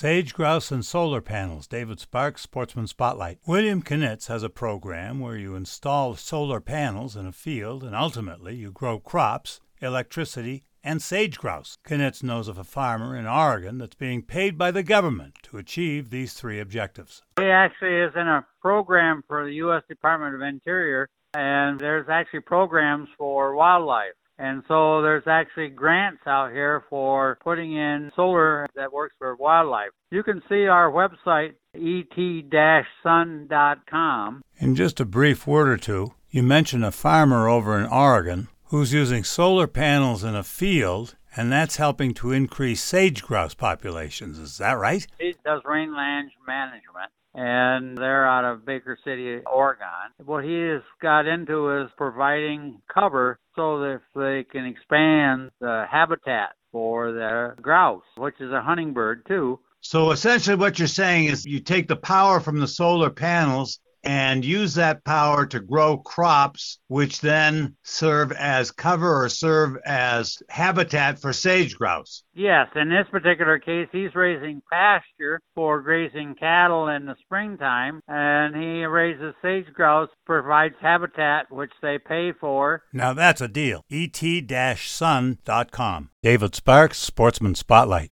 Sage grouse and solar panels. David Sparks, Sportsman Spotlight. William Knitz has a program where you install solar panels in a field and ultimately you grow crops, electricity, and sage grouse. Knitz knows of a farmer in Oregon that's being paid by the government to achieve these three objectives. He actually is in a program for the U.S. Department of Interior, and there's actually programs for wildlife. And so there's actually grants out here for putting in solar that works for wildlife. You can see our website, et-sun.com. In just a brief word or two, you mentioned a farmer over in Oregon who's using solar panels in a field, and that's helping to increase sage grouse populations. Is that right? He does rangeland management and they're out of Baker City, Oregon. What he has got into is providing cover so that they can expand the habitat for the grouse, which is a hunting bird too. So essentially, what you're saying is you take the power from the solar panels and use that power to grow crops, which then serve as cover or serve as habitat for sage grouse. Yes, in this particular case, he's raising pasture for grazing cattle in the springtime, and he raises sage grouse, provides habitat, which they pay for. Now that's a deal. et-sun.com. David Sparks, Sportsman Spotlight.